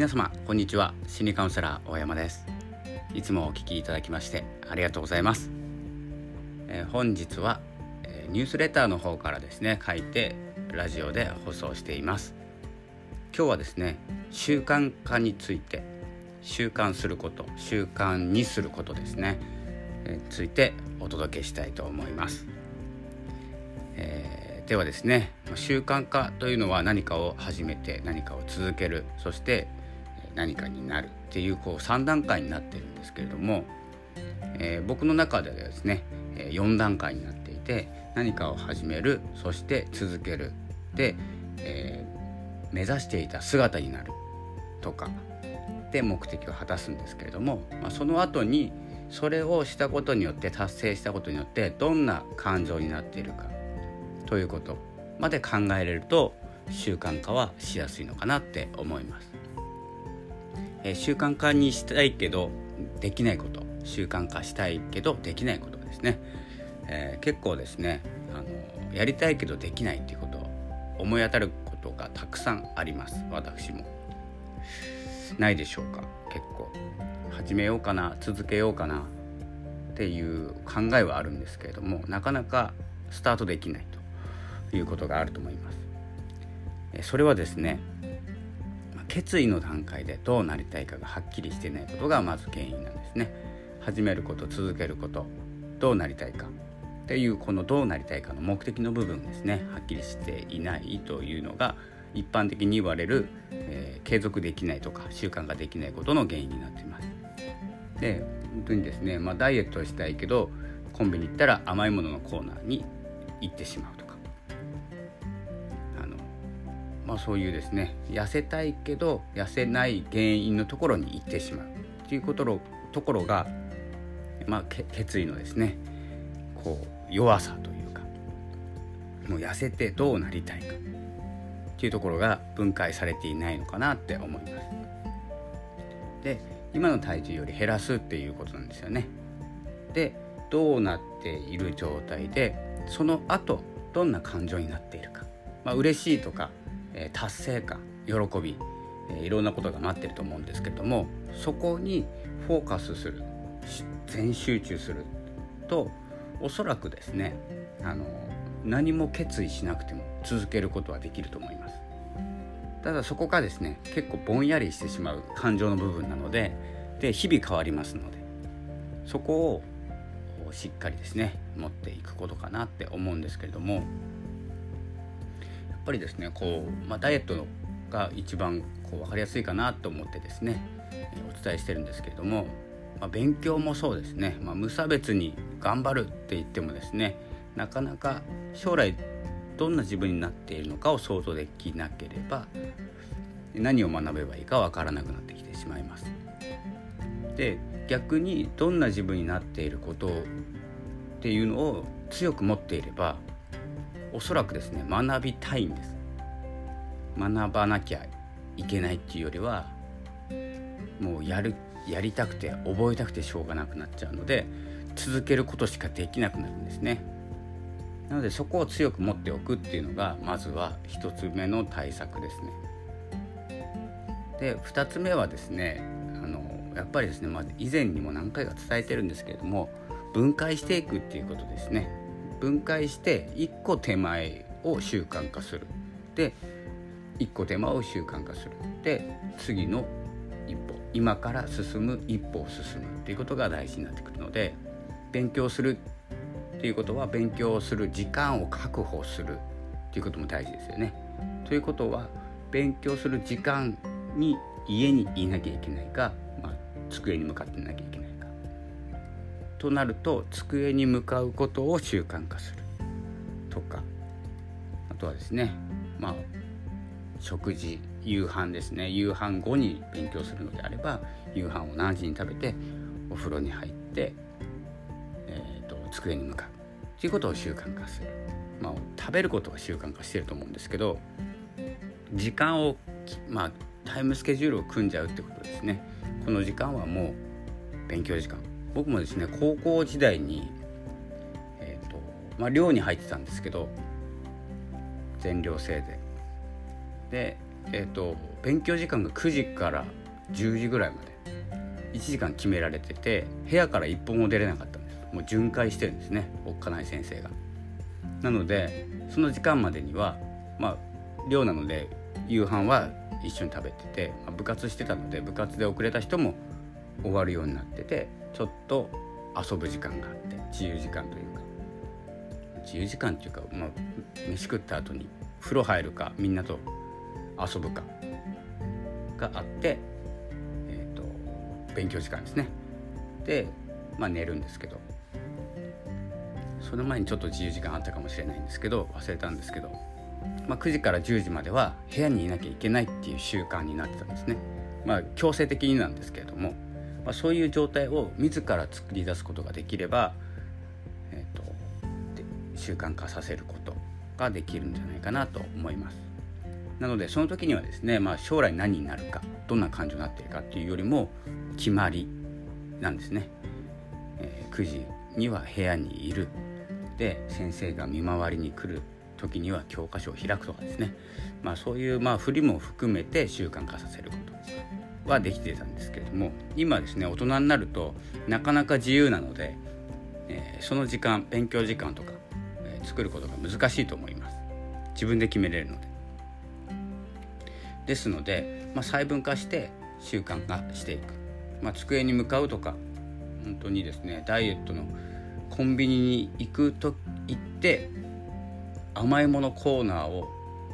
皆様こんにちは。心理カウンセラー大山です。いつもお聞きいただきましてありがとうございます、えー、本日は、えー、ニュースレターの方からですね書いてラジオで放送しています。今日はですね習慣化について習慣すること習慣にすることですね、えー、ついてお届けしたいと思います、えー、ではですね習慣化というのは何かを始めて何かを続ける。そして何かになるっていうこう3段階になってるんですけれども、えー、僕の中ではですね4段階になっていて何かを始めるそして続けるで、えー、目指していた姿になるとかで目的を果たすんですけれども、まあ、その後にそれをしたことによって達成したことによってどんな感情になっているかということまで考えれると習慣化はしやすいのかなって思います。えー、習慣化にしたいけどできないこと。習慣化したいけどできないことですね、えー、結構ですねあのやりたいけどできないっていうこと思い当たることがたくさんあります。私も。ないでしょうか？結構。始めようかな続けようかなっていう考えはあるんですけれどもなかなかスタートできないということがあると思います。それはですね決意の段階でどうなりたいかがはっきりしてないことがまず原因なんですね。始めること続けることどうなりたいかっていうこのどうなりたいかの目的の部分ですね。はっきりしていないというのが一般的に言われる、えー、継続できないとか習慣ができないことの原因になっています。で本当にですね、まあ、ダイエットしたいけどコンビニ行ったら甘いもののコーナーに行ってしまうまあ、そういうですね痩せたいけど痩せない原因のところに行ってしまうっていうことところが、まあ、決意のですねこう弱さというかもう痩せてどうなりたいかっていうところが分解されていないのかなって思います。で今の体重より減らすっていうことなんですよね。でどうなっている状態でその後どんな感情になっているか、まあ嬉しいとか、え、達成感喜び、え、いろんなことが待ってると思うんですけどもそこにフォーカスする全集中するとおそらくですねあの何も決意しなくても続けることはできると思います。ただそこがですね結構ぼんやりしてしまう感情の部分なのでで日々変わりますのでそこをしっかりですね持っていくことかなって思うんですけれどもぱりですねこう、まあ、ダイエットが一番こう分かりやすいかなと思ってですねお伝えしてるんですけれども、まあ、勉強もそうですね、まあ、無差別に頑張るって言ってもですねなかなか将来どんな自分になっているのかを想像できなければ何を学べばいいかわからなくなってきてしまいます。で逆にどんな自分になっていることっていうのを強く持っていればおそらくですね学びたいんです。学ばなきゃいけないっていうよりはもうやるやりたくて覚えたくてしょうがなくなっちゃうので続けることしかできなくなるんですね。なのでそこを強く持っておくっていうのがまずは1つ目の対策ですね。で2つ目はですねあのやっぱりですね、まあ、以前にも何回か伝えてるんですけれども分解していくっていうことですね。分解して1個手前を習慣化する。で1個手間を習慣化する。で次の一歩今から進む一歩を進むっていうことが大事になってくるので勉強するっていうことは勉強する時間を確保するっていうことも大事ですよね。ということは勉強する時間に家にいなきゃいけないか、まあ、机に向かっていなきゃいけない。となると机に向かうことを習慣化するとかあとはですねまあ食事夕飯ですね。夕飯後に勉強するのであれば夕飯を何時に食べてお風呂に入って、えーと、机に向かうということを習慣化する、まあ、食べることは習慣化してると思うんですけど時間を、まあ、タイムスケジュールを組んじゃうってことですね。この時間はもう勉強時間。僕もですね高校時代に、えーとまあ、寮に入ってたんですけど全寮制ででえーと、勉強時間が9時から10時ぐらいまで1時間決められてて部屋から一歩も出れなかったんですもう巡回してるんですねおっかない先生が。なのでその時間までにはまあ寮なので夕飯は一緒に食べてて、まあ、部活してたので部活で遅れた人も終わるようになっててちょっと遊ぶ時間があって自由時間というか。自由時間っていうか、まあ、飯食った後に風呂入るかみんなと遊ぶかがあって、えーと、勉強時間ですね。で、まあ、寝るんですけど。その前にちょっと自由時間あったかもしれないんですけど忘れたんですけど、まあ、9時から10時までは部屋にいなきゃいけないっていう習慣になってたんですね。まあ強制的になんですけれども、まあ、そういう状態を自ら作り出すことができれば、えーと、習慣化させることができるんじゃないかなと思います。なのでその時にはですね、まあ、将来何になるかどんな感情になっているかっていうよりも決まりなんですね。えー、9時には部屋にいるで先生が見回りに来る時には教科書を開くとかですね、まあ、そういうまあ振りも含めて習慣化させることはできてたんですけれども今ですね大人になるとなかなか自由なので、えー、その時間勉強時間とか、えー、作ることが難しいと思います。自分で決めれるので。ですので、まあ、細分化して習慣化していく、まあ、机に向かうとか本当にですねダイエットのコンビニに行くと行って甘いものコーナーを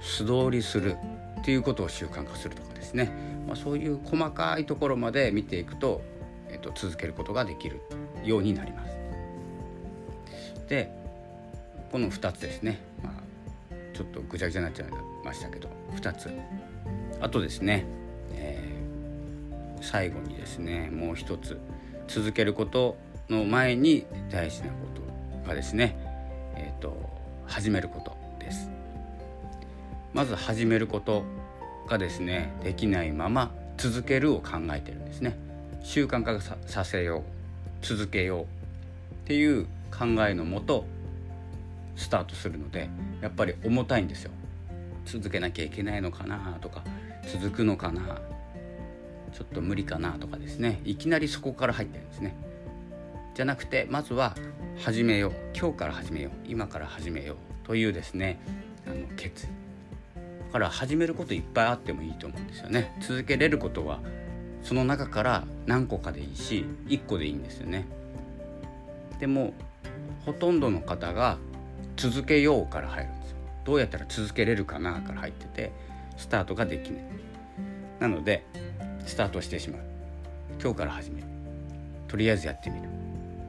素通りするっていうことを習慣化するとかですね、まあ、そういう細かいところまで見ていくと、えっと、続けることができるようになります。でこの2つですね、まあ、ちょっとぐちゃぐちゃになっちゃいましたけど2つ。あとですね、えー、最後にですねもう一つ。続けることの前に大事なことがですね、えーと始めることです。まず始めること。がですねできないまま続けるを考えてるんですね。習慣化させよう続けようっていう考えのもとスタートするのでやっぱり重たいんですよ。続けなきゃいけないのかなとか続くのかなちょっと無理かなとかですね。いきなりそこから入ってるんですね。じゃなくてまずは始めよう今日から始めよう今から始めようというですねあの決意。から始めることいっぱいあってもいいと思うんですよね。続けれることはその中から何個かでいいし1個でいいんですよね。でもほとんどの方が続けようから入るんですよ。どうやったら続けれるかなから入っててスタートができない。なのでスタートしてしまう。今日から始める。とりあえずやってみる。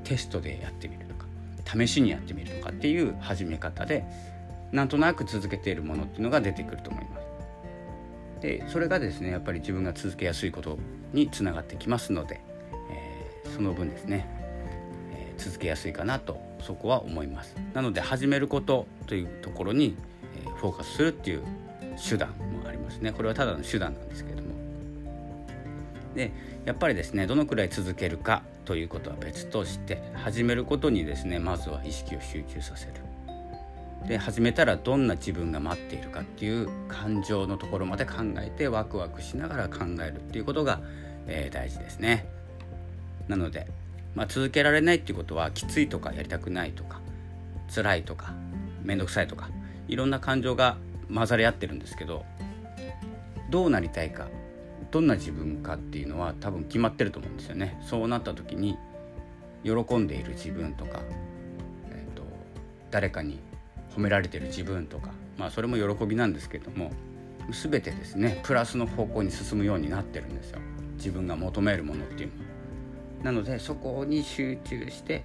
テストでやってみるとか試しにやってみるとかっていう始め方でなんとなく続けているものっていうのが出てくると思います。でそれがですねやっぱり自分が続けやすいことにつながってきますので、えー、その分ですね、えー、続けやすいかなとそこは思います。なので始めることというところに、え、フォーカスするっていう手段もありますね。これはただの手段なんですけれども。でやっぱりですねどのくらい続けるかということは別として始めることにですねまずは意識を集中させる。で始めたらどんな自分が待っているかっていう感情のところまで考えてワクワクしながら考えるっていうことが、えー、大事ですね。なので、まあ、続けられないっていうことはきついとかやりたくないとか辛いとか面倒くさいとかいろんな感情が混ざり合ってるんですけどどうなりたいかどんな自分かっていうのは多分決まってると思うんですよね。そうなった時に喜んでいる自分とか、えーと、誰かに褒められてる自分とか、まあ、それも喜びなんですけども全てですねプラスの方向に進むようになってるんですよ自分が求めるものっていうのは。なのでそこに集中して、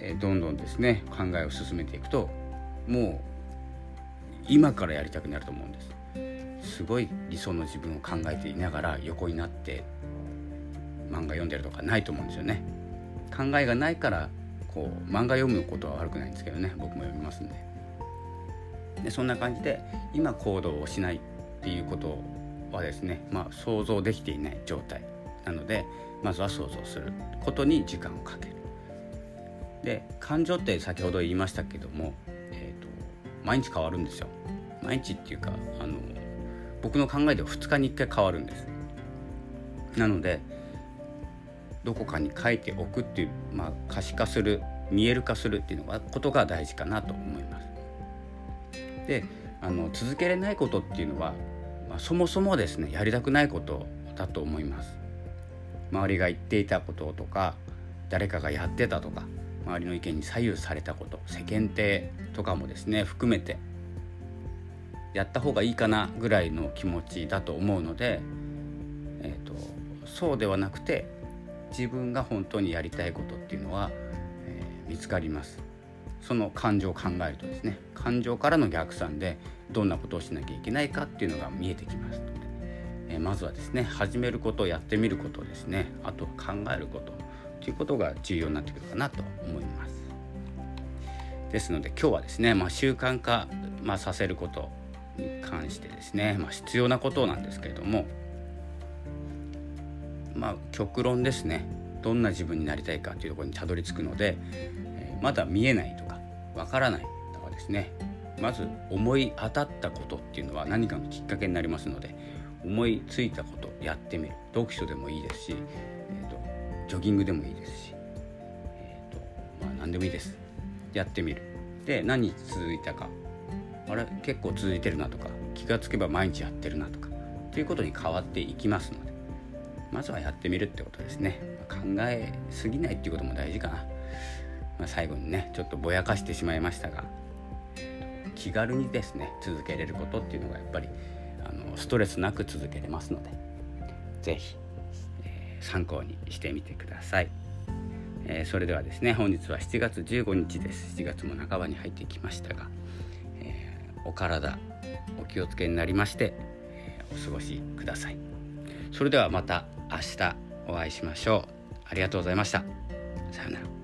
え、どんどんですね考えを進めていくともう今からやりたくなると思うんです。すごい理想の自分を考えていながら横になって漫画読んでるとかないと思うんですよね。考えがないからこう漫画読むことは悪くないんですけどね僕も読みますんで。でそんな感じで今行動をしないっていうことはですね、まあ、想像できていない状態なのでまずは想像することに時間をかける。で感情って先ほど言いましたけども、えーと、毎日変わるんですよ。毎日っていうかあの僕の考えでは2日に1回変わるんですなのでどこかに書いておくっていう、まあ、可視化する見える化するっていうのがことが大事かなと思います。であの続けれないことっていうのは、まあ、そもそもですねやりたくないことだと思います。周りが言っていたこととか誰かがやってたとか周りの意見に左右されたこと世間体とかもですね含めてやった方がいいかなぐらいの気持ちだと思うので、えーと、そうではなくて自分が本当にやりたいことっていうのは、えー、見つかりますその感情を考えるとですね感情からの逆算でどんなことをしなきゃいけないかっていうのが見えてきますので、えー、まずはですね始めることやってみることですねあと考えることということが重要になってくるかなと思います。ですので今日はですね、まあ、習慣化、まあ、させることに関してですね、まあ、必要なことなんですけれどもまあ極論ですねどんな自分になりたいかというところにたどり着くので、えー、まだ見えないと。わからない。とかですねまず思い当たったことっていうのは何かのきっかけになりますので思いついたことやってみる。読書でもいいですし、えーと、ジョギングでもいいですし、えーとまあ、何でもいいです。やってみる。で何日続いたか。あれ結構続いてるなとか気がつけば毎日やってるなとかということに変わっていきますのでまずはやってみるってことですね。考えすぎないっていうことも大事かな、まあ、最後にねちょっとぼやかしてしまいましたが気軽にですね続けれることっていうのがやっぱりあのストレスなく続けれますので是非、えー、参考にしてみてください。えー、それではですね本日は7月15日です。7月も半ばに入ってきましたがえお体お気をつけになりまして、えお過ごしください。それではまた明日お会いしましょう。ありがとうございました。さようなら。